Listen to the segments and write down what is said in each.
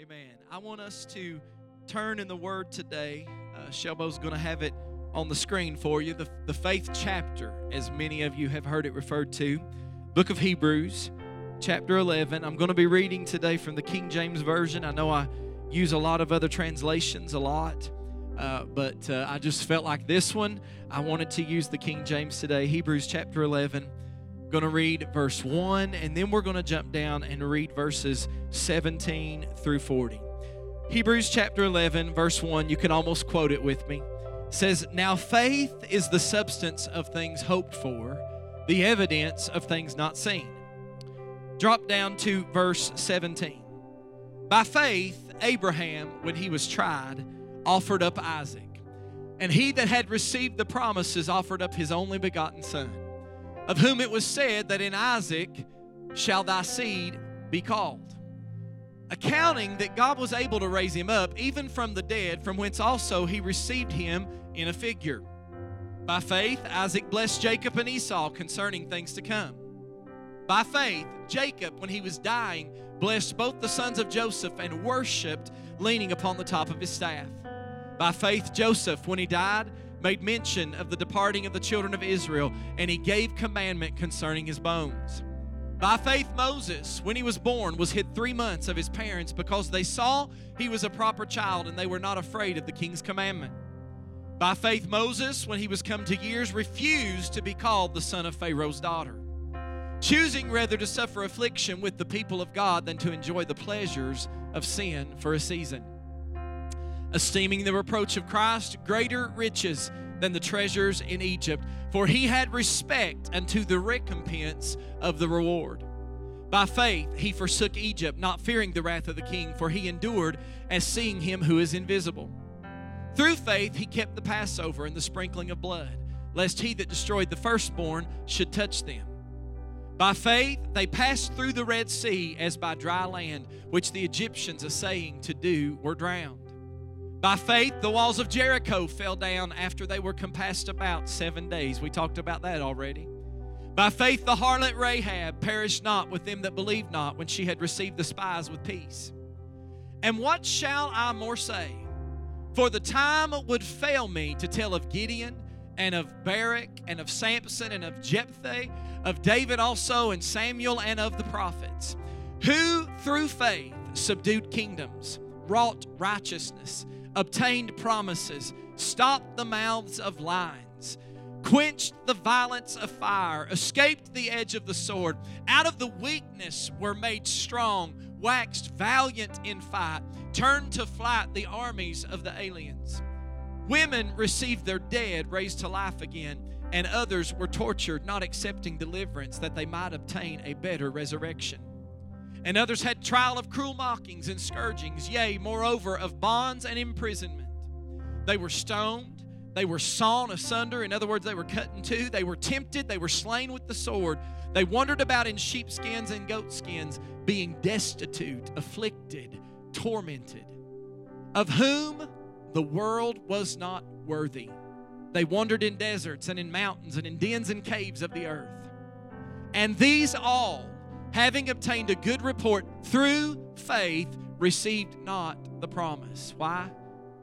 Amen. I want us to turn in the Word today. Uh, Shelbo's going to have it on the screen for you. The, the faith chapter, as many of you have heard it referred to, Book of Hebrews, chapter 11. I'm going to be reading today from the King James Version. I know I use a lot of other translations a lot, uh, but uh, I just felt like this one, I wanted to use the King James today. Hebrews chapter 11 going to read verse 1 and then we're going to jump down and read verses 17 through 40. Hebrews chapter 11 verse 1, you can almost quote it with me. says, "Now faith is the substance of things hoped for, the evidence of things not seen." Drop down to verse 17. By faith Abraham when he was tried offered up Isaac, and he that had received the promises offered up his only begotten son of whom it was said that in Isaac shall thy seed be called. Accounting that God was able to raise him up, even from the dead, from whence also he received him in a figure. By faith, Isaac blessed Jacob and Esau concerning things to come. By faith, Jacob, when he was dying, blessed both the sons of Joseph and worshiped, leaning upon the top of his staff. By faith, Joseph, when he died, made mention of the departing of the children of Israel, and he gave commandment concerning his bones. By faith, Moses, when he was born, was hid three months of his parents because they saw he was a proper child and they were not afraid of the king's commandment. By faith, Moses, when he was come to years, refused to be called the son of Pharaoh's daughter, choosing rather to suffer affliction with the people of God than to enjoy the pleasures of sin for a season esteeming the reproach of Christ greater riches than the treasures in Egypt, for he had respect unto the recompense of the reward. By faith he forsook Egypt, not fearing the wrath of the king, for he endured as seeing him who is invisible. Through faith he kept the Passover and the sprinkling of blood, lest he that destroyed the firstborn should touch them. By faith they passed through the Red Sea as by dry land, which the Egyptians, assaying to do, were drowned. By faith, the walls of Jericho fell down after they were compassed about seven days. We talked about that already. By faith, the harlot Rahab perished not with them that believed not when she had received the spies with peace. And what shall I more say? For the time would fail me to tell of Gideon and of Barak and of Samson and of Jephthah, of David also and Samuel and of the prophets, who through faith subdued kingdoms, wrought righteousness obtained promises, stopped the mouths of lions, quenched the violence of fire, escaped the edge of the sword, out of the weakness were made strong, waxed valiant in fight, turned to flight the armies of the aliens. Women received their dead raised to life again, and others were tortured, not accepting deliverance that they might obtain a better resurrection and others had trial of cruel mockings and scourgings, yea, moreover, of bonds and imprisonment. They were stoned, they were sawn asunder. In other words, they were cut in two. They were tempted, they were slain with the sword. They wandered about in sheepskins and goatskins, being destitute, afflicted, tormented, of whom the world was not worthy. They wandered in deserts and in mountains and in dens and caves of the earth. And these all having obtained a good report through faith, received not the promise. Why?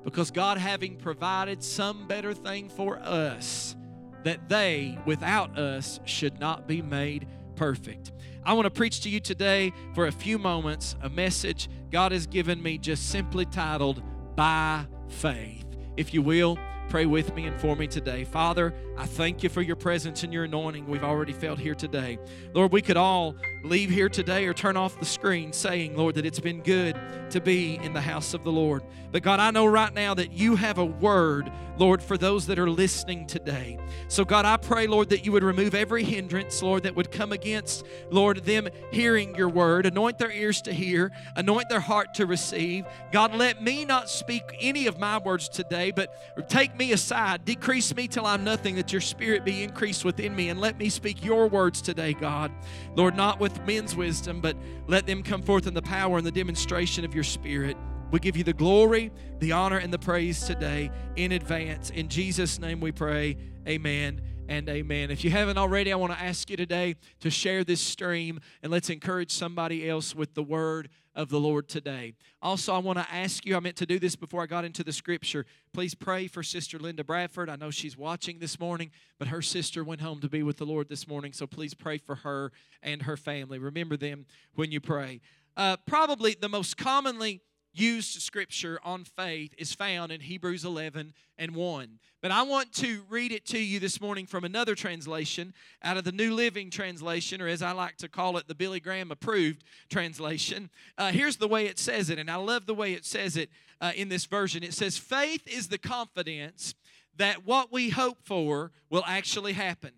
Because God, having provided some better thing for us, that they without us should not be made perfect. I want to preach to you today for a few moments a message God has given me just simply titled By Faith. If you will, pray with me and for me today. Father, I thank you for your presence and your anointing we've already felt here today. Lord, we could all leave here today or turn off the screen saying, Lord, that it's been good to be in the house of the Lord. But God, I know right now that you have a word, Lord, for those that are listening today. So, God, I pray, Lord, that you would remove every hindrance, Lord, that would come against, Lord, them hearing your word. Anoint their ears to hear, anoint their heart to receive. God, let me not speak any of my words today, but take me aside. Decrease me till I'm nothing, that your spirit be increased within me. And let me speak your words today, God. Lord, not with men's wisdom, but let them come forth in the power and the demonstration of your spirit. We give you the glory, the honor, and the praise today in advance. In Jesus' name we pray. Amen and amen. If you haven't already, I want to ask you today to share this stream and let's encourage somebody else with the word of the Lord today. Also, I want to ask you, I meant to do this before I got into the scripture. Please pray for Sister Linda Bradford. I know she's watching this morning, but her sister went home to be with the Lord this morning, so please pray for her and her family. Remember them when you pray. Uh, probably the most commonly used scripture on faith is found in Hebrews 11 and 1. But I want to read it to you this morning from another translation out of the New Living Translation, or as I like to call it, the Billy Graham approved translation. Uh, here's the way it says it, and I love the way it says it uh, in this version. It says, Faith is the confidence that what we hope for will actually happen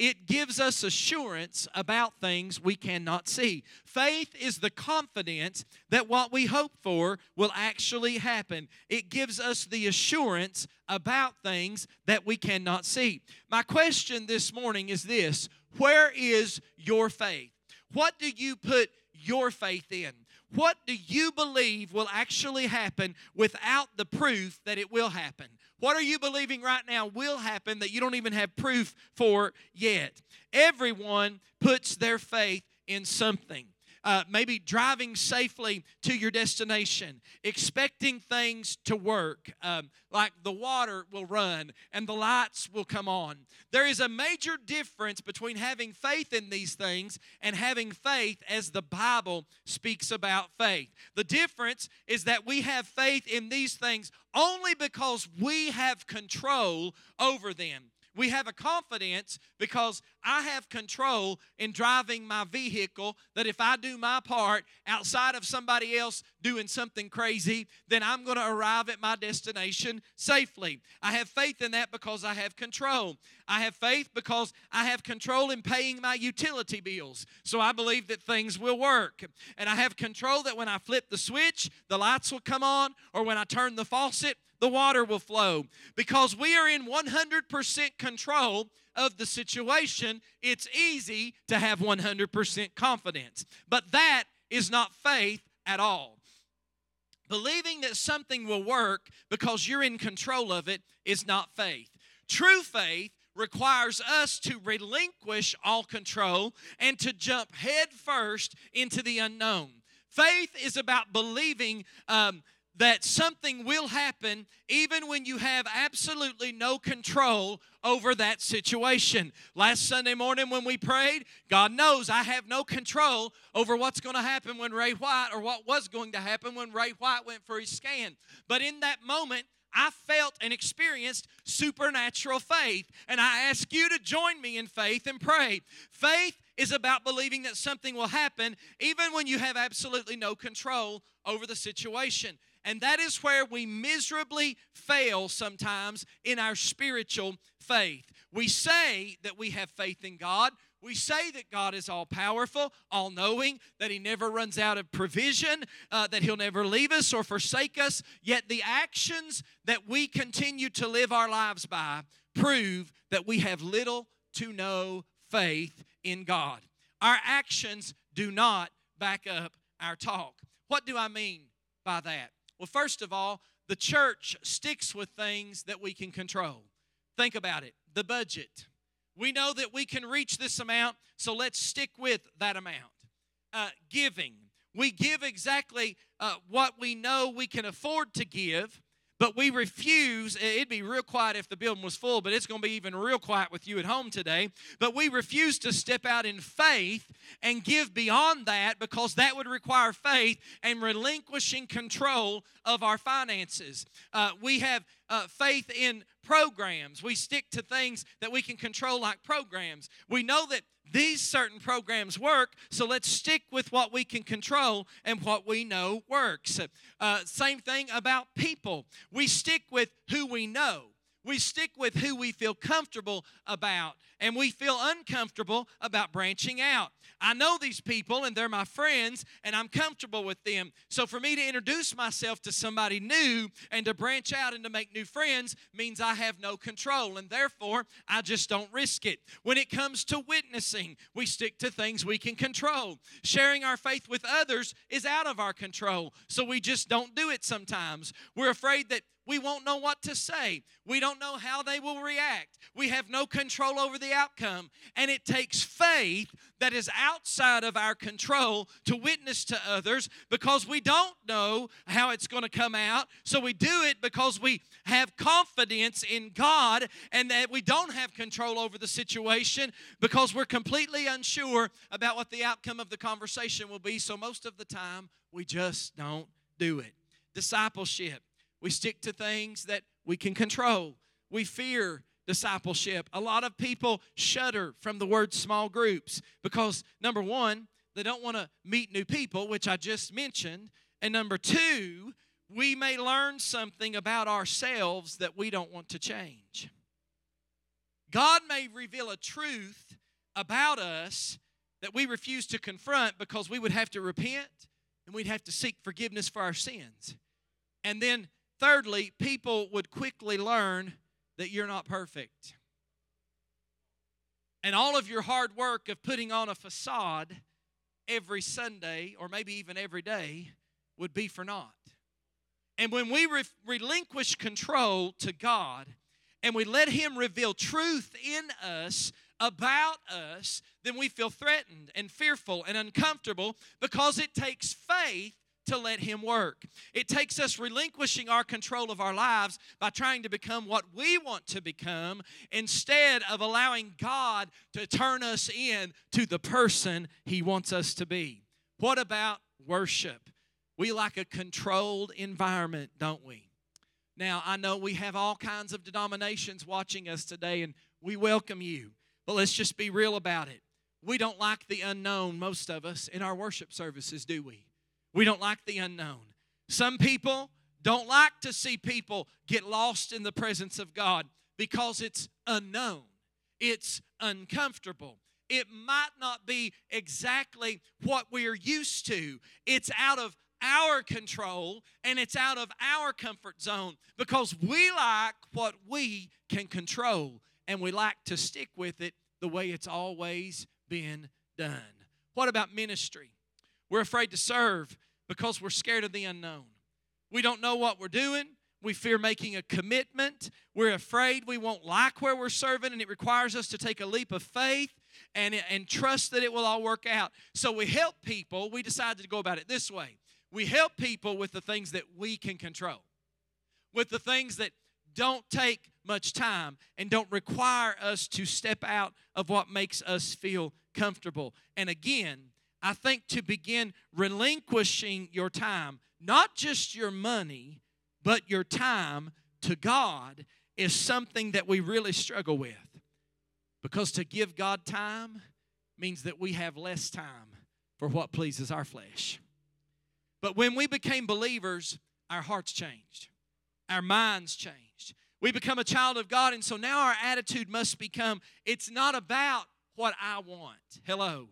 it gives us assurance about things we cannot see. Faith is the confidence that what we hope for will actually happen. It gives us the assurance about things that we cannot see. My question this morning is this Where is your faith? What do you put your faith in? What do you believe will actually happen without the proof that it will happen? What are you believing right now will happen that you don't even have proof for yet? Everyone puts their faith in something uh, maybe driving safely to your destination, expecting things to work, um, like the water will run and the lights will come on. There is a major difference between having faith in these things and having faith as the Bible speaks about faith. The difference is that we have faith in these things only because we have control over them. We have a confidence because I have control in driving my vehicle that if I do my part outside of somebody else doing something crazy, then I'm going to arrive at my destination safely. I have faith in that because I have control. I have faith because I have control in paying my utility bills. So I believe that things will work. And I have control that when I flip the switch, the lights will come on, or when I turn the faucet, the water will flow. Because we are in 100% control of the situation, it's easy to have 100% confidence. But that is not faith at all. Believing that something will work because you're in control of it is not faith. True faith requires us to relinquish all control and to jump head first into the unknown. Faith is about believing um, that something will happen even when you have absolutely no control over that situation. Last Sunday morning when we prayed, God knows I have no control over what's going to happen when Ray White or what was going to happen when Ray White went for his scan. But in that moment, I felt and experienced supernatural faith. And I ask you to join me in faith and pray. Faith is about believing that something will happen even when you have absolutely no control over the situation. And that is where we miserably fail sometimes in our spiritual faith. We say that we have faith in God. We say that God is all powerful, all knowing, that He never runs out of provision, uh, that He'll never leave us or forsake us. Yet the actions that we continue to live our lives by prove that we have little to no faith in God. Our actions do not back up our talk. What do I mean by that? Well, first of all, the church sticks with things that we can control. Think about it the budget. We know that we can reach this amount, so let's stick with that amount. Uh, giving. We give exactly uh, what we know we can afford to give, but we refuse. It'd be real quiet if the building was full, but it's going to be even real quiet with you at home today. But we refuse to step out in faith and give beyond that because that would require faith and relinquishing control of our finances. Uh, we have uh, faith in programs. We stick to things that we can control, like programs. We know that these certain programs work, so let's stick with what we can control and what we know works. Uh, same thing about people. We stick with who we know. We stick with who we feel comfortable about, and we feel uncomfortable about branching out. I know these people and they're my friends and I'm comfortable with them. So for me to introduce myself to somebody new and to branch out and to make new friends means I have no control and therefore I just don't risk it. When it comes to witnessing, we stick to things we can control. Sharing our faith with others is out of our control, so we just don't do it sometimes. We're afraid that We won't know what to say. We don't know how they will react. We have no control over the outcome. And it takes faith that is outside of our control to witness to others because we don't know how it's going to come out. So we do it because we have confidence in God and that we don't have control over the situation because we're completely unsure about what the outcome of the conversation will be. So most of the time, we just don't do it. Discipleship we stick to things that we can control. We fear discipleship. A lot of people shudder from the word small groups because, number one, they don't want to meet new people, which I just mentioned. And number two, we may learn something about ourselves that we don't want to change. God may reveal a truth about us that we refuse to confront because we would have to repent and we'd have to seek forgiveness for our sins. And then Thirdly, people would quickly learn that you're not perfect. And all of your hard work of putting on a facade every Sunday or maybe even every day would be for naught. And when we re- relinquish control to God and we let Him reveal truth in us about us, then we feel threatened and fearful and uncomfortable because it takes faith to let Him work. It takes us relinquishing our control of our lives by trying to become what we want to become instead of allowing God to turn us in to the person He wants us to be. What about worship? We like a controlled environment, don't we? Now, I know we have all kinds of denominations watching us today, and we welcome you. But let's just be real about it. We don't like the unknown, most of us, in our worship services, do we? We don't like the unknown. Some people don't like to see people get lost in the presence of God because it's unknown, it's uncomfortable. It might not be exactly what we're used to. It's out of our control and it's out of our comfort zone because we like what we can control and we like to stick with it the way it's always been done. What about ministry? We're afraid to serve because we're scared of the unknown. We don't know what we're doing. We fear making a commitment. We're afraid we won't like where we're serving, and it requires us to take a leap of faith and, and trust that it will all work out. So we help people. We decided to go about it this way we help people with the things that we can control, with the things that don't take much time and don't require us to step out of what makes us feel comfortable. And again, I think to begin relinquishing your time, not just your money, but your time to God is something that we really struggle with. Because to give God time means that we have less time for what pleases our flesh. But when we became believers, our hearts changed, our minds changed. We become a child of God, and so now our attitude must become it's not about what I want. Hello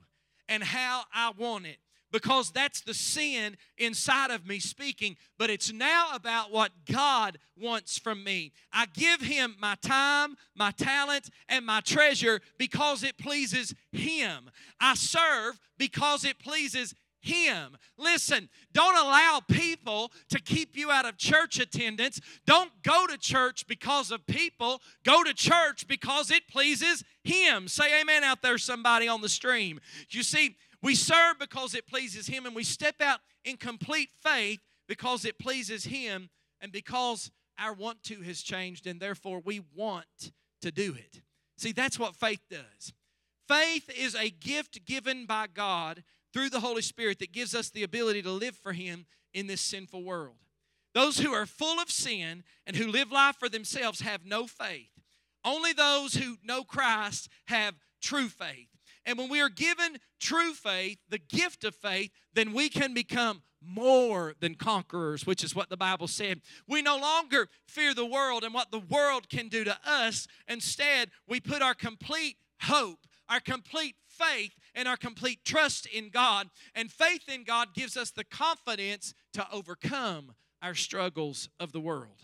and how I want it because that's the sin inside of me speaking. But it's now about what God wants from me. I give Him my time, my talent, and my treasure because it pleases Him. I serve because it pleases him. Listen, don't allow people to keep you out of church attendance. Don't go to church because of people. Go to church because it pleases Him. Say amen out there, somebody on the stream. You see, we serve because it pleases Him, and we step out in complete faith because it pleases Him and because our want to has changed, and therefore we want to do it. See, that's what faith does. Faith is a gift given by God through the Holy Spirit that gives us the ability to live for Him in this sinful world. Those who are full of sin and who live life for themselves have no faith. Only those who know Christ have true faith. And when we are given true faith, the gift of faith, then we can become more than conquerors, which is what the Bible said. We no longer fear the world and what the world can do to us. Instead, we put our complete hope, our complete faith, and our complete trust in God. And faith in God gives us the confidence to overcome our struggles of the world.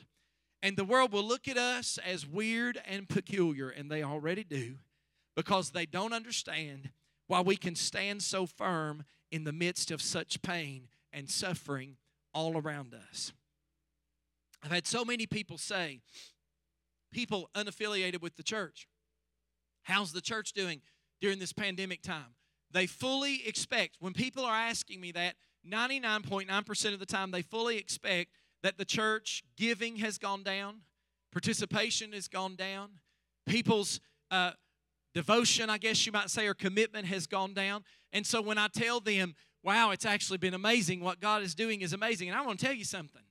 And the world will look at us as weird and peculiar, and they already do because they don't understand why we can stand so firm in the midst of such pain and suffering all around us. I've had so many people say, people unaffiliated with the church, how's the church doing during this pandemic time? They fully expect, when people are asking me that, 99.9% of the time, they fully expect that the church giving has gone down, participation has gone down, people's uh, devotion, I guess you might say, or commitment has gone down. And so when I tell them, wow, it's actually been amazing, what God is doing is amazing. And I want to tell you something.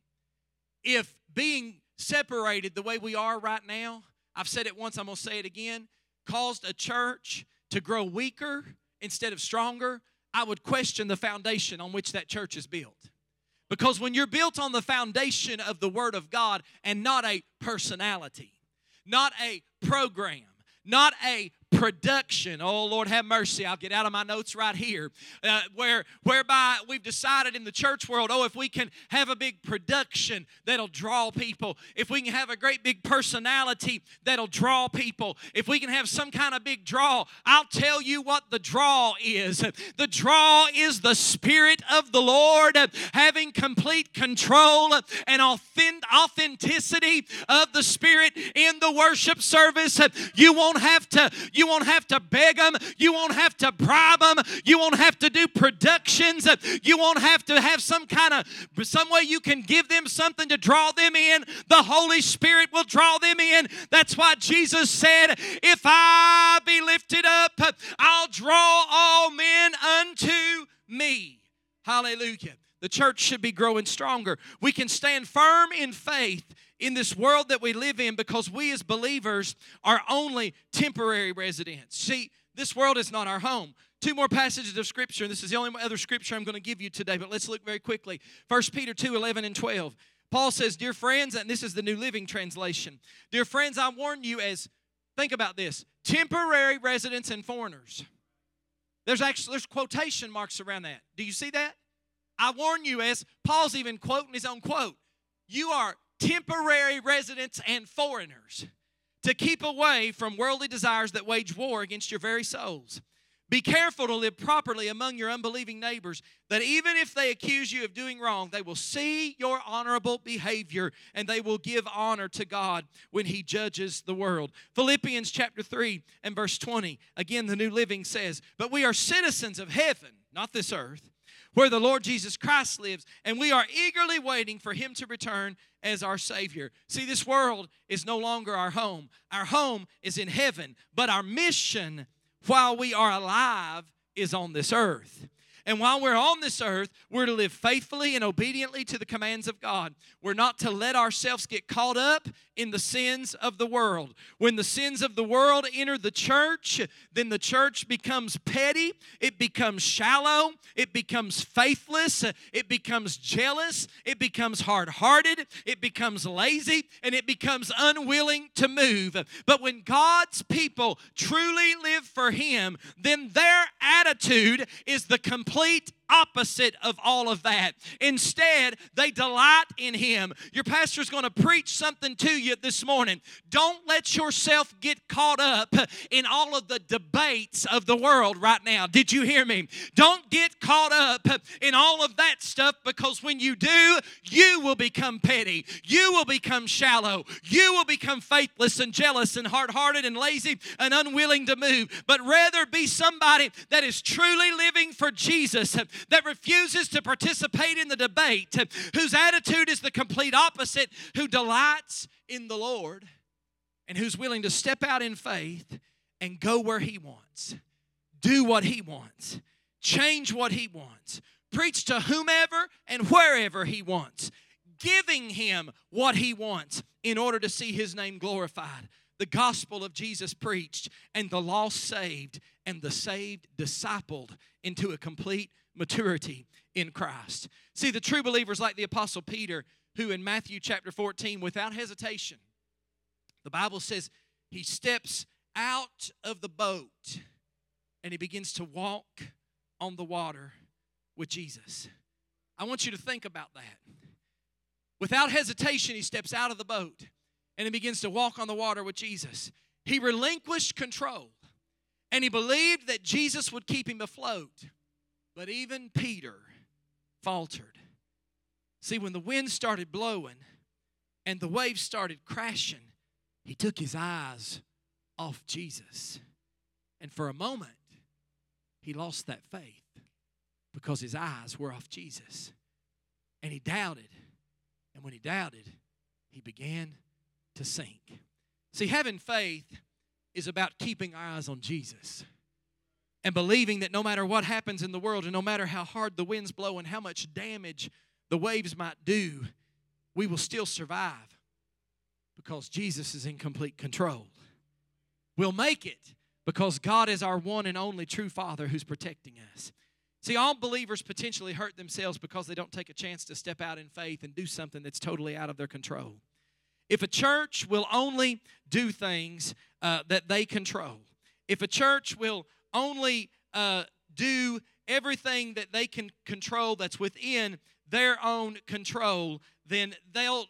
If being separated the way we are right now, I've said it once, I'm going to say it again, caused a church to grow weaker instead of stronger, I would question the foundation on which that church is built. Because when you're built on the foundation of the Word of God and not a personality, not a program, not a production. Oh Lord, have mercy. I'll get out of my notes right here. Uh, where whereby we've decided in the church world, oh, if we can have a big production that'll draw people, if we can have a great big personality that'll draw people, if we can have some kind of big draw, I'll tell you what the draw is. The draw is the Spirit of the Lord having complete control and authenticity of the Spirit in the worship service. You won't have to. You you won't have to beg them. You won't have to bribe them. You won't have to do productions. You won't have to have some kind of, some way you can give them something to draw them in. The Holy Spirit will draw them in. That's why Jesus said, If I be lifted up, I'll draw all men unto me. Hallelujah. The church should be growing stronger. We can stand firm in faith in this world that we live in because we as believers are only temporary residents. See, this world is not our home. Two more passages of scripture, and this is the only other scripture I'm going to give you today, but let's look very quickly. 1 Peter 2 11 and 12. Paul says, Dear friends, and this is the New Living Translation. Dear friends, I warn you as, think about this, temporary residents and foreigners. There's actually there's quotation marks around that. Do you see that? I warn you, as Paul's even quoting his own quote, you are temporary residents and foreigners to keep away from worldly desires that wage war against your very souls. Be careful to live properly among your unbelieving neighbors, that even if they accuse you of doing wrong, they will see your honorable behavior and they will give honor to God when He judges the world. Philippians chapter 3 and verse 20, again, the New Living says, But we are citizens of heaven, not this earth where the Lord Jesus Christ lives, and we are eagerly waiting for him to return as our Savior. See, this world is no longer our home. Our home is in heaven, but our mission while we are alive is on this earth. And while we're on this earth, we're to live faithfully and obediently to the commands of God. We're not to let ourselves get caught up in the sins of the world. When the sins of the world enter the church, then the church becomes petty, it becomes shallow, it becomes faithless, it becomes jealous, it becomes hard hearted, it becomes lazy, and it becomes unwilling to move. But when God's people truly live for Him, then their attitude is the complete opposite of all of that. Instead, they delight in Him. Your pastor's going to preach something to you this morning. Don't let yourself get caught up in all of the debates of the world right now. Did you hear me? Don't get caught up in all of that stuff because when you do, you will become petty. You will become shallow. You will become faithless and jealous and hard hearted and lazy and unwilling to move. But rather be somebody that is truly living for Jesus that refuses to participate in the debate, whose attitude is the complete opposite, who delights in the Lord, and who's willing to step out in faith and go where He wants, do what He wants, change what He wants, preach to whomever and wherever He wants, giving Him what He wants in order to see His name glorified the gospel of Jesus preached, and the lost saved, and the saved discipled into a complete maturity in Christ. See, the true believers, like the Apostle Peter, who in Matthew chapter 14, without hesitation, the Bible says he steps out of the boat and he begins to walk on the water with Jesus. I want you to think about that. Without hesitation, he steps out of the boat and he begins to walk on the water with Jesus. He relinquished control and he believed that Jesus would keep him afloat. But even Peter faltered. See, when the wind started blowing, and the waves started crashing, he took his eyes off Jesus. And for a moment, he lost that faith because his eyes were off Jesus. And he doubted. And when he doubted, he began to sink. See, having faith is about keeping eyes on Jesus and believing that no matter what happens in the world and no matter how hard the winds blow and how much damage the waves might do, we will still survive because Jesus is in complete control. We'll make it because God is our one and only true Father who's protecting us. See, all believers potentially hurt themselves because they don't take a chance to step out in faith and do something that's totally out of their control. If a church will only do things uh, that they control, if a church will only uh, do everything that they can control that's within their own control, then they'll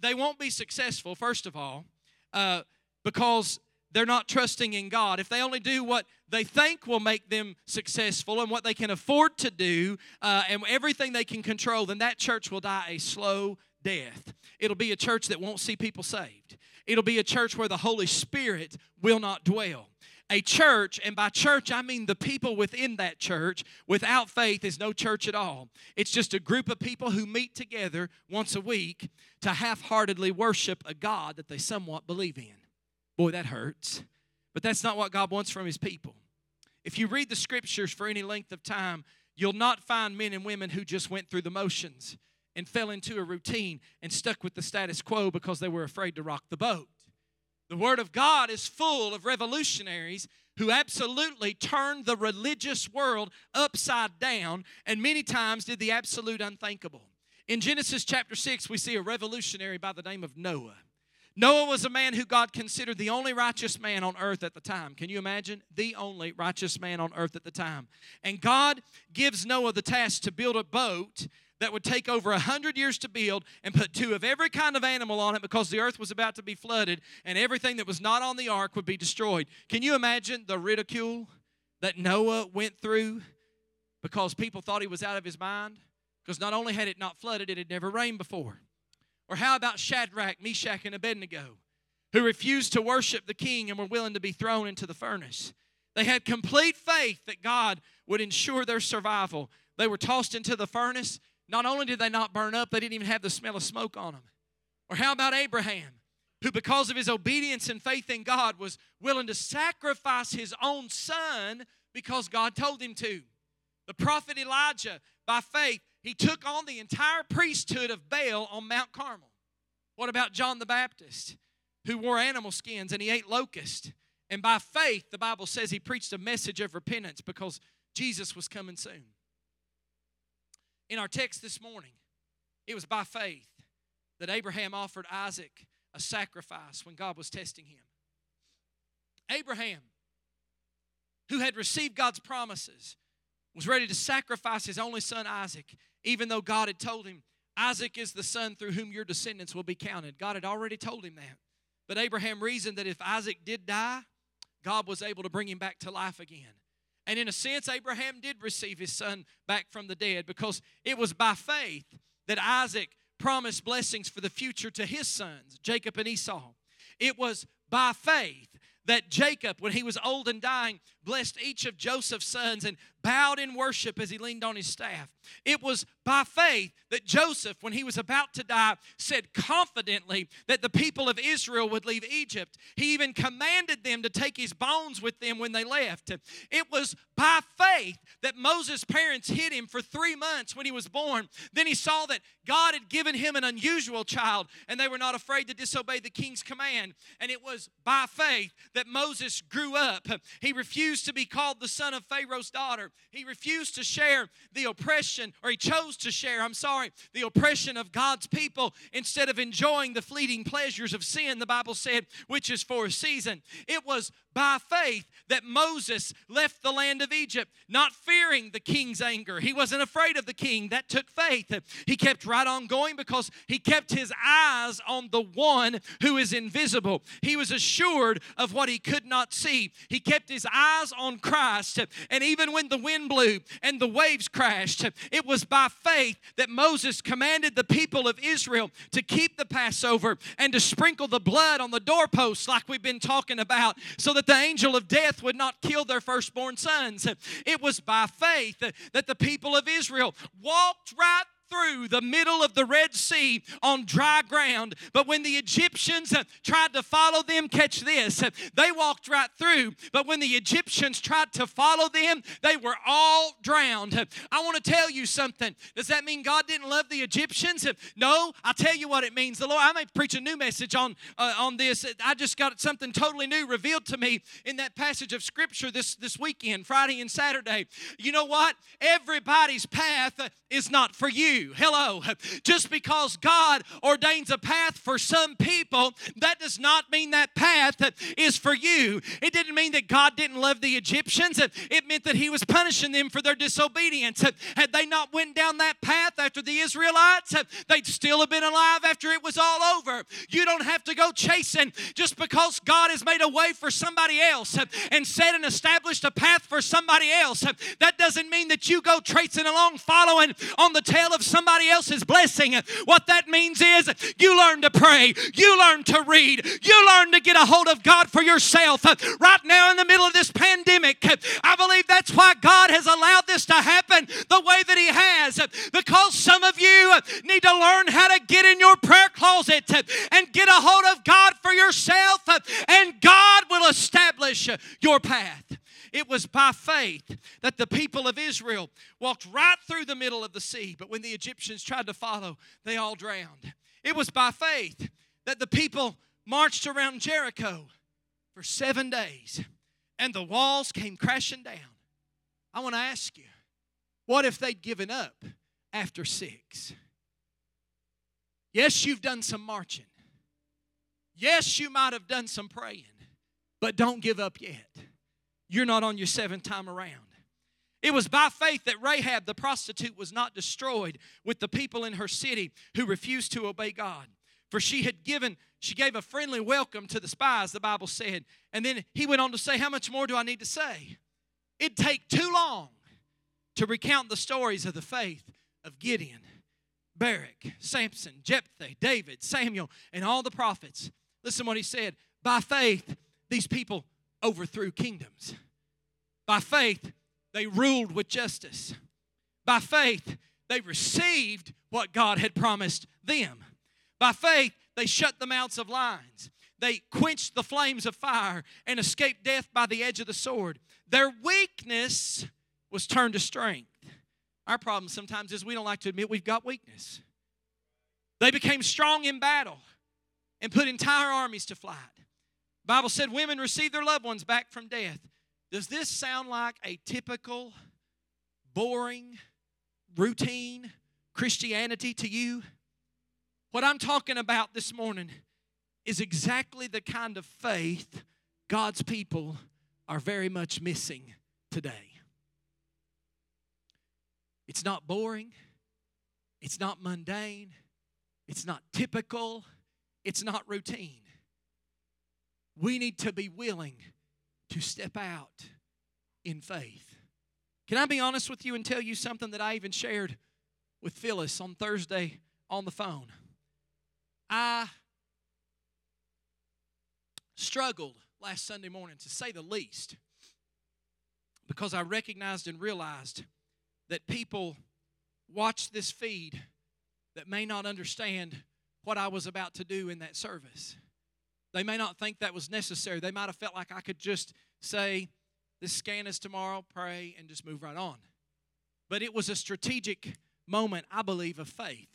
they won't be successful. First of all, uh, because they're not trusting in God. If they only do what they think will make them successful and what they can afford to do uh, and everything they can control, then that church will die a slow death. It'll be a church that won't see people saved. It'll be a church where the Holy Spirit will not dwell. A church, and by church I mean the people within that church, without faith is no church at all. It's just a group of people who meet together once a week to half heartedly worship a God that they somewhat believe in. Boy, that hurts. But that's not what God wants from His people. If you read the scriptures for any length of time, you'll not find men and women who just went through the motions and fell into a routine and stuck with the status quo because they were afraid to rock the boat. The Word of God is full of revolutionaries who absolutely turned the religious world upside down and many times did the absolute unthinkable. In Genesis chapter 6, we see a revolutionary by the name of Noah. Noah was a man who God considered the only righteous man on earth at the time. Can you imagine? The only righteous man on earth at the time. And God gives Noah the task to build a boat that would take over a hundred years to build and put two of every kind of animal on it because the earth was about to be flooded and everything that was not on the ark would be destroyed. Can you imagine the ridicule that Noah went through because people thought he was out of his mind? Because not only had it not flooded, it had never rained before. Or how about Shadrach, Meshach, and Abednego, who refused to worship the king and were willing to be thrown into the furnace? They had complete faith that God would ensure their survival. They were tossed into the furnace. Not only did they not burn up, they didn't even have the smell of smoke on them. Or how about Abraham, who, because of his obedience and faith in God, was willing to sacrifice his own son because God told him to? The prophet Elijah, by faith, he took on the entire priesthood of Baal on Mount Carmel. What about John the Baptist, who wore animal skins and he ate locust? And by faith, the Bible says he preached a message of repentance because Jesus was coming soon in our text this morning, it was by faith that Abraham offered Isaac a sacrifice when God was testing him. Abraham, who had received God's promises, was ready to sacrifice his only son Isaac, even though God had told him, Isaac is the son through whom your descendants will be counted. God had already told him that. But Abraham reasoned that if Isaac did die, God was able to bring him back to life again. And in a sense, Abraham did receive his son back from the dead because it was by faith that Isaac promised blessings for the future to his sons, Jacob and Esau. It was by faith that Jacob, when he was old and dying, blessed each of Joseph's sons and bowed in worship as he leaned on his staff. It was by faith that Joseph, when he was about to die, said confidently that the people of Israel would leave Egypt. He even commanded them to take his bones with them when they left. It was by faith that Moses' parents hid him for three months when he was born. Then he saw that God had given him an unusual child, and they were not afraid to disobey the king's command. And it was by faith that Moses grew up. He refused to be called the son of Pharaoh's daughter. He refused to share the oppression, or he chose to share, I'm sorry, the oppression of God's people instead of enjoying the fleeting pleasures of sin, the Bible said, which is for a season. It was by faith that Moses left the land of Egypt, not fearing the king's anger. He wasn't afraid of the king. That took faith. He kept right on going because he kept his eyes on the one who is invisible. He was assured of what he could not see. He kept his eyes on Christ. And even when the wind blew and the waves crashed. It was by faith that Moses commanded the people of Israel to keep the Passover and to sprinkle the blood on the doorposts, like we've been talking about, so that the angel of death would not kill their firstborn sons. It was by faith that the people of Israel walked right through the middle of the Red Sea on dry ground. But when the Egyptians uh, tried to follow them, catch this, uh, they walked right through. But when the Egyptians tried to follow them, they were all drowned. I want to tell you something. Does that mean God didn't love the Egyptians? No, I'll tell you what it means. The Lord, I may preach a new message on, uh, on this. I just got something totally new revealed to me in that passage of Scripture this, this weekend, Friday and Saturday. You know what? Everybody's path is not for you. Hello. Just because God ordains a path for some people, that does not mean that path is for you. It didn't mean that God didn't love the Egyptians. It meant that he was punishing them for their disobedience. Had they not went down that path after the Israelites, they'd still have been alive after it was all over. You don't have to go chasing just because God has made a way for somebody else and set and established a path for somebody else. That doesn't mean that you go tracing along following on the tail of somebody else's blessing. What that means is you learn to pray, you learn to read, you learn to get a hold of God for yourself. Right now, in the middle of this pandemic, I believe that's why God has allowed this to happen the way that He has. Because some of you need to learn how to get in your prayer closet and get a hold of God for yourself, and God will establish your path. It was by faith that the people of Israel walked right through the middle of the sea, but when the Egyptians tried to follow, they all drowned. It was by faith that the people marched around Jericho for seven days and the walls came crashing down. I want to ask you, what if they'd given up after six? Yes, you've done some marching. Yes, you might have done some praying, but don't give up yet you're not on your seventh time around. It was by faith that Rahab the prostitute was not destroyed with the people in her city who refused to obey God. For she had given, she gave a friendly welcome to the spies, the Bible said. And then he went on to say, How much more do I need to say? It'd take too long to recount the stories of the faith of Gideon, Barak, Samson, Jephthah, David, Samuel, and all the prophets. Listen what he said. By faith, these people overthrew kingdoms. By faith, they ruled with justice. By faith, they received what God had promised them. By faith, they shut the mouths of lions. They quenched the flames of fire and escaped death by the edge of the sword. Their weakness was turned to strength. Our problem sometimes is we don't like to admit we've got weakness. They became strong in battle and put entire armies to flight. Bible said women receive their loved ones back from death. Does this sound like a typical, boring, routine Christianity to you? What I'm talking about this morning is exactly the kind of faith God's people are very much missing today. It's not boring, it's not mundane, it's not typical, it's not routine we need to be willing to step out in faith. Can I be honest with you and tell you something that I even shared with Phyllis on Thursday on the phone? I struggled last Sunday morning, to say the least, because I recognized and realized that people watch this feed that may not understand what I was about to do in that service. They may not think that was necessary. They might have felt like I could just say, This scan is tomorrow, pray, and just move right on. But it was a strategic moment, I believe, of faith.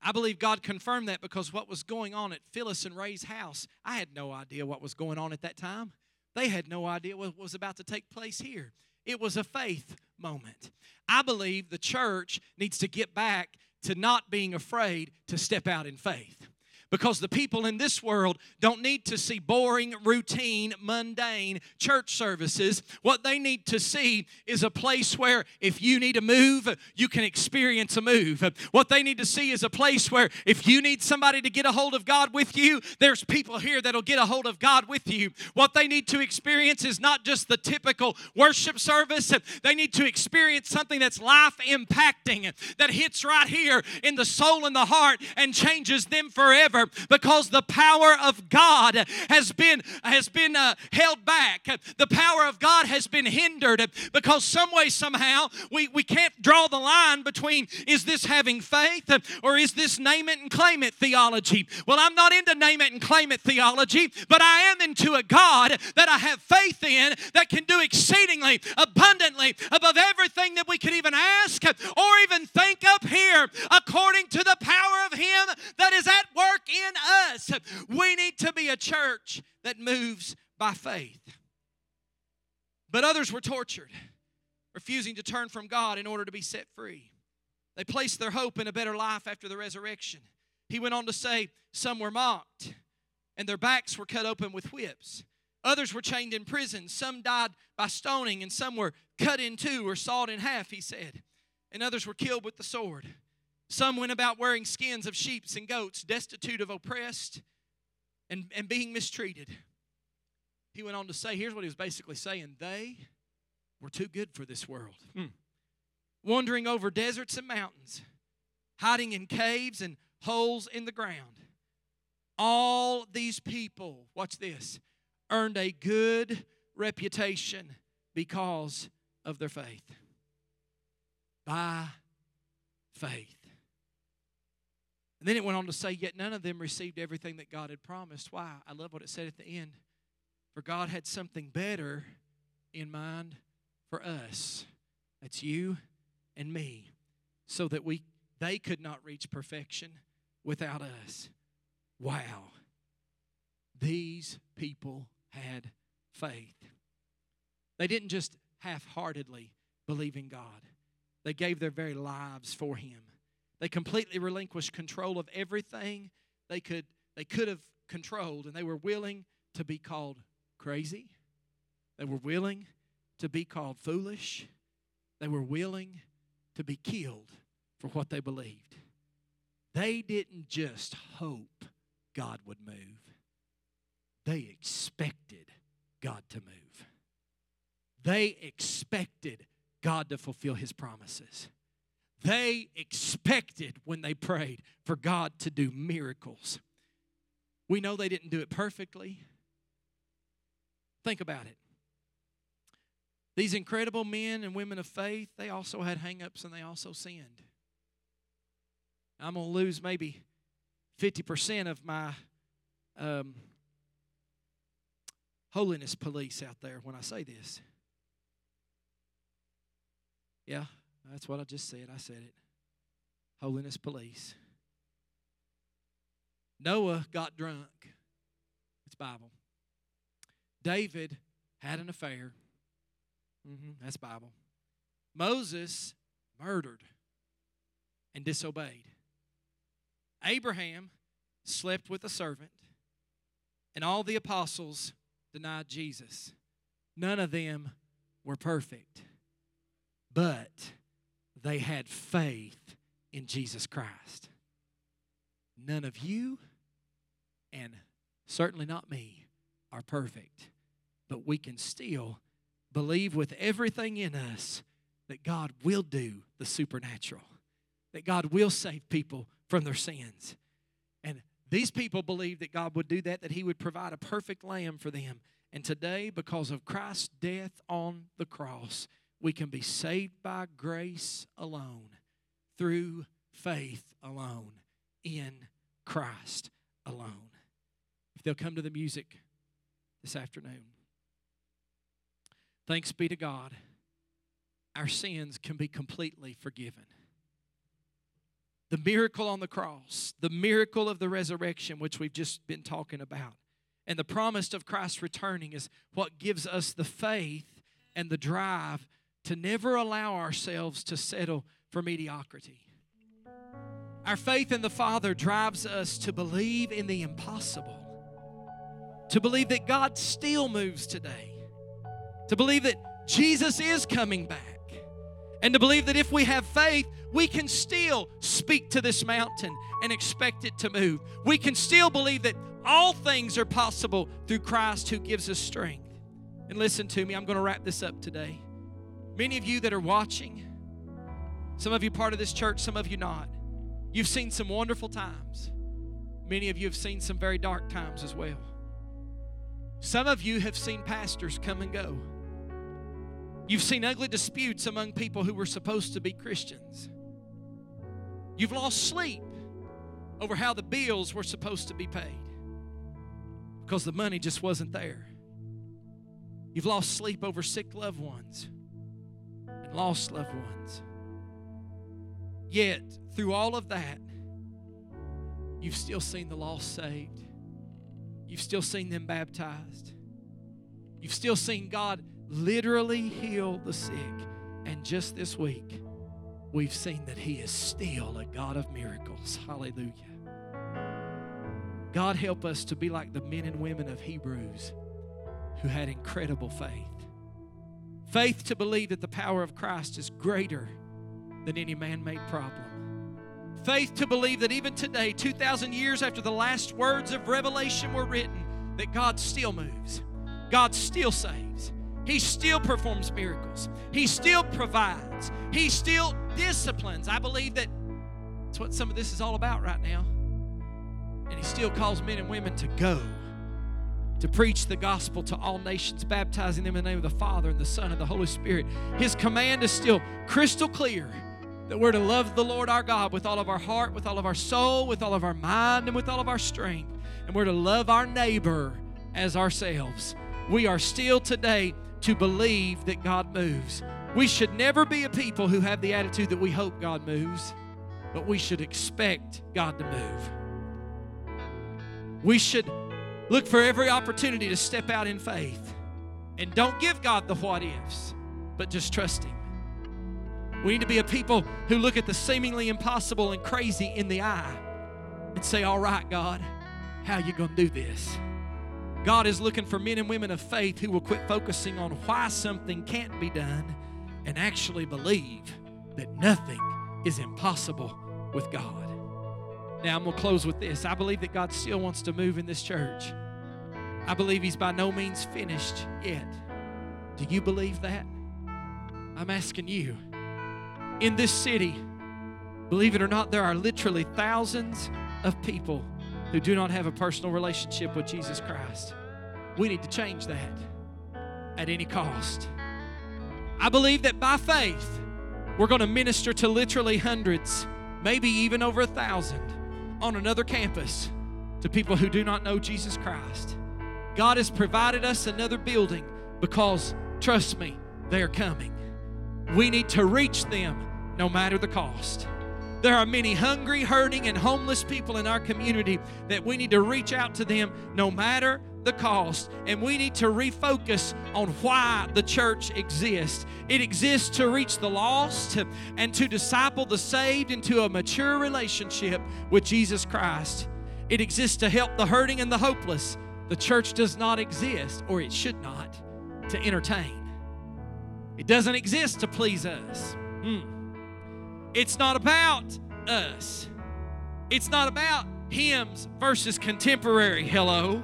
I believe God confirmed that because what was going on at Phyllis and Ray's house, I had no idea what was going on at that time. They had no idea what was about to take place here. It was a faith moment. I believe the church needs to get back to not being afraid to step out in faith. Because the people in this world don't need to see boring, routine, mundane church services. What they need to see is a place where if you need a move, you can experience a move. What they need to see is a place where if you need somebody to get a hold of God with you, there's people here that'll get a hold of God with you. What they need to experience is not just the typical worship service, they need to experience something that's life impacting, that hits right here in the soul and the heart and changes them forever because the power of God has been has been uh, held back. The power of God has been hindered because some way somehow we, we can't draw the line between is this having faith or is this name it and claim it theology. Well, I'm not into name it and claim it theology, but I am into a God that I have faith in that can do exceedingly abundantly above everything that we could even ask or even think up here according to the power of Him that is at work in us. We need to be a church that moves by faith. But others were tortured, refusing to turn from God in order to be set free. They placed their hope in a better life after the resurrection. He went on to say, Some were mocked, and their backs were cut open with whips. Others were chained in prison. Some died by stoning, and some were cut in two or sawed in half, he said. And others were killed with the sword. Some went about wearing skins of sheep and goats, destitute of oppressed and, and being mistreated. He went on to say, here's what he was basically saying they were too good for this world. Hmm. Wandering over deserts and mountains, hiding in caves and holes in the ground. All these people, watch this, earned a good reputation because of their faith. By faith. And then it went on to say, Yet none of them received everything that God had promised. Why? I love what it said at the end. For God had something better in mind for us. That's you and me. So that we they could not reach perfection without us. Wow. These people had faith. They didn't just half heartedly believe in God, they gave their very lives for Him. They completely relinquished control of everything they could, they could have controlled, and they were willing to be called crazy. They were willing to be called foolish. They were willing to be killed for what they believed. They didn't just hope God would move, they expected God to move. They expected God to fulfill His promises. They expected when they prayed for God to do miracles. We know they didn't do it perfectly. Think about it. These incredible men and women of faith, they also had hangups and they also sinned. I'm going to lose maybe 50% of my um, holiness police out there when I say this. Yeah, that's what I just said. I said it. Holiness police. Noah got drunk. It's Bible. David had an affair. Mm-hmm, that's Bible. Moses murdered and disobeyed. Abraham slept with a servant, and all the apostles denied Jesus. None of them were perfect, but they had faith in Jesus Christ. None of you, and certainly not me, are perfect, but we can still believe with everything in us that God will do the supernatural, that God will save people from their sins. And these people believed that God would do that, that He would provide a perfect lamb for them. And today, because of Christ's death on the cross, we can be saved by grace alone, through faith alone, in Christ alone. If they'll come to the music this afternoon. Thanks be to God, our sins can be completely forgiven. The miracle on the cross, the miracle of the resurrection, which we've just been talking about, and the promise of Christ returning is what gives us the faith and the drive to never allow ourselves to settle for mediocrity. Our faith in the Father drives us to believe in the impossible, to believe that God still moves today, to believe that Jesus is coming back, and to believe that if we have faith, we can still speak to this mountain and expect it to move. We can still believe that all things are possible through Christ who gives us strength. And listen to me, I'm going to wrap this up today. Many of you that are watching, some of you part of this church, some of you not, you've seen some wonderful times. Many of you have seen some very dark times as well. Some of you have seen pastors come and go. You've seen ugly disputes among people who were supposed to be Christians. You've lost sleep over how the bills were supposed to be paid because the money just wasn't there. You've lost sleep over sick loved ones lost loved ones. Yet, through all of that, you've still seen the lost saved. You've still seen them baptized. You've still seen God literally heal the sick. And just this week, we've seen that He is still a God of miracles. Hallelujah. God, help us to be like the men and women of Hebrews who had incredible faith. Faith to believe that the power of Christ is greater than any man made problem. Faith to believe that even today, 2,000 years after the last words of Revelation were written, that God still moves, God still saves, He still performs miracles, He still provides, He still disciplines. I believe that that's what some of this is all about right now. And He still calls men and women to go to preach the gospel to all nations, baptizing them in the name of the Father and the Son and the Holy Spirit. His command is still crystal clear that we're to love the Lord our God with all of our heart, with all of our soul, with all of our mind, and with all of our strength. And we're to love our neighbor as ourselves. We are still today to believe that God moves. We should never be a people who have the attitude that we hope God moves, but we should expect God to move. We should look for every opportunity to step out in faith and don't give God the what ifs, but just trust Him. We need to be a people who look at the seemingly impossible and crazy in the eye and say, All right, God, how you going to do this? God is looking for men and women of faith who will quit focusing on why something can't be done and actually believe that nothing is impossible with God. Now, I'm going to close with this. I believe that God still wants to move in this church. I believe He's by no means finished yet. Do you believe that? I'm asking you. In this city, believe it or not, there are literally thousands of people who do not have a personal relationship with Jesus Christ. We need to change that at any cost. I believe that by faith, we're going to minister to literally hundreds, maybe even over a thousand, on another campus to people who do not know Jesus Christ. God has provided us another building because, trust me, they're coming. We need to reach them no matter the cost. There are many hungry, hurting, and homeless people in our community that we need to reach out to them no matter the cost. And we need to refocus on why the church exists. It exists to reach the lost and to disciple the saved into a mature relationship with Jesus Christ. It exists to help the hurting and the hopeless. The church does not exist, or it should not, to entertain. It doesn't exist to please us. Hmm. It's not about us. It's not about hymns versus contemporary. Hello.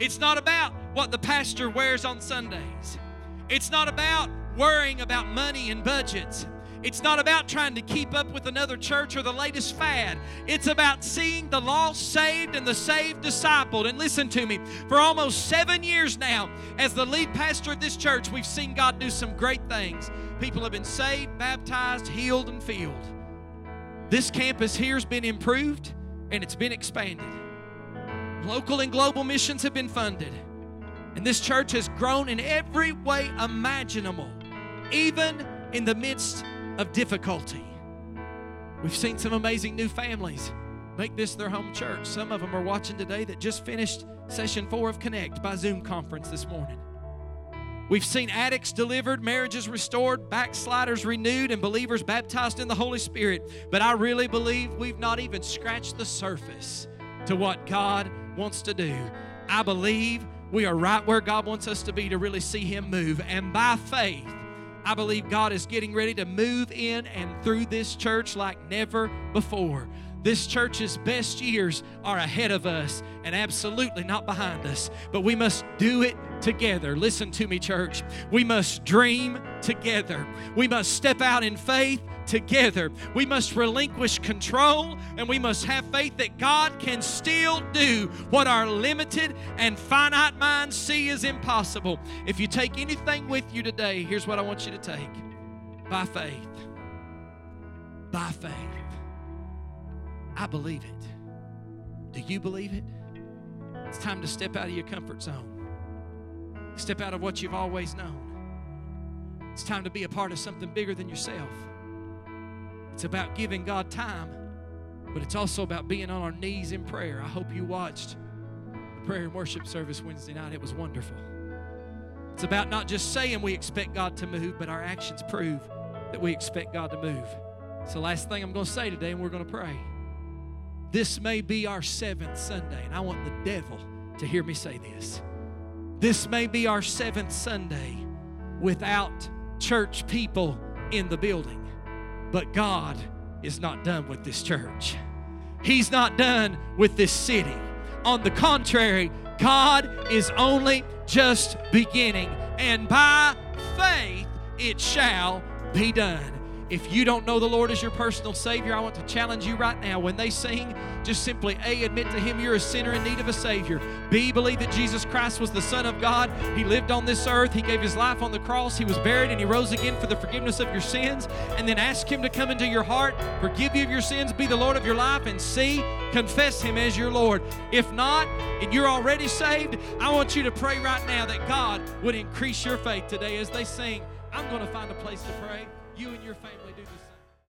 It's not about what the pastor wears on Sundays. It's not about worrying about money and budgets. It's not about trying to keep up with another church or the latest fad. It's about seeing the lost saved and the saved discipled. And listen to me, for almost seven years now, as the lead pastor of this church, we've seen God do some great things. People have been saved, baptized, healed, and filled. This campus here has been improved and it's been expanded. Local and global missions have been funded. And this church has grown in every way imaginable, even in the midst of difficulty. We've seen some amazing new families make this their home church. Some of them are watching today that just finished session four of Connect by Zoom conference this morning. We've seen addicts delivered, marriages restored, backsliders renewed, and believers baptized in the Holy Spirit. But I really believe we've not even scratched the surface to what God wants to do. I believe we are right where God wants us to be to really see Him move. And by faith, I believe God is getting ready to move in and through this church like never before. This church's best years are ahead of us and absolutely not behind us, but we must do it together. Listen to me, church. We must dream together. We must step out in faith together. We must relinquish control and we must have faith that God can still do what our limited and finite minds see as impossible. If you take anything with you today, here's what I want you to take by faith. By faith. I believe it. Do you believe it? It's time to step out of your comfort zone. Step out of what you've always known. It's time to be a part of something bigger than yourself. It's about giving God time, but it's also about being on our knees in prayer. I hope you watched the prayer and worship service Wednesday night. It was wonderful. It's about not just saying we expect God to move, but our actions prove that we expect God to move. It's the last thing I'm going to say today, and we're going to pray. This may be our seventh Sunday, and I want the devil to hear me say this. This may be our seventh Sunday without church people in the building, but God is not done with this church. He's not done with this city. On the contrary, God is only just beginning, and by faith it shall be done. If you don't know the Lord as your personal Savior, I want to challenge you right now. When they sing, just simply A, admit to Him you're a sinner in need of a Savior. B, believe that Jesus Christ was the Son of God. He lived on this earth, He gave His life on the cross, He was buried, and He rose again for the forgiveness of your sins. And then ask Him to come into your heart, forgive you of your sins, be the Lord of your life, and C, confess Him as your Lord. If not, and you're already saved, I want you to pray right now that God would increase your faith today as they sing. I'm going to find a place to pray. You and your family.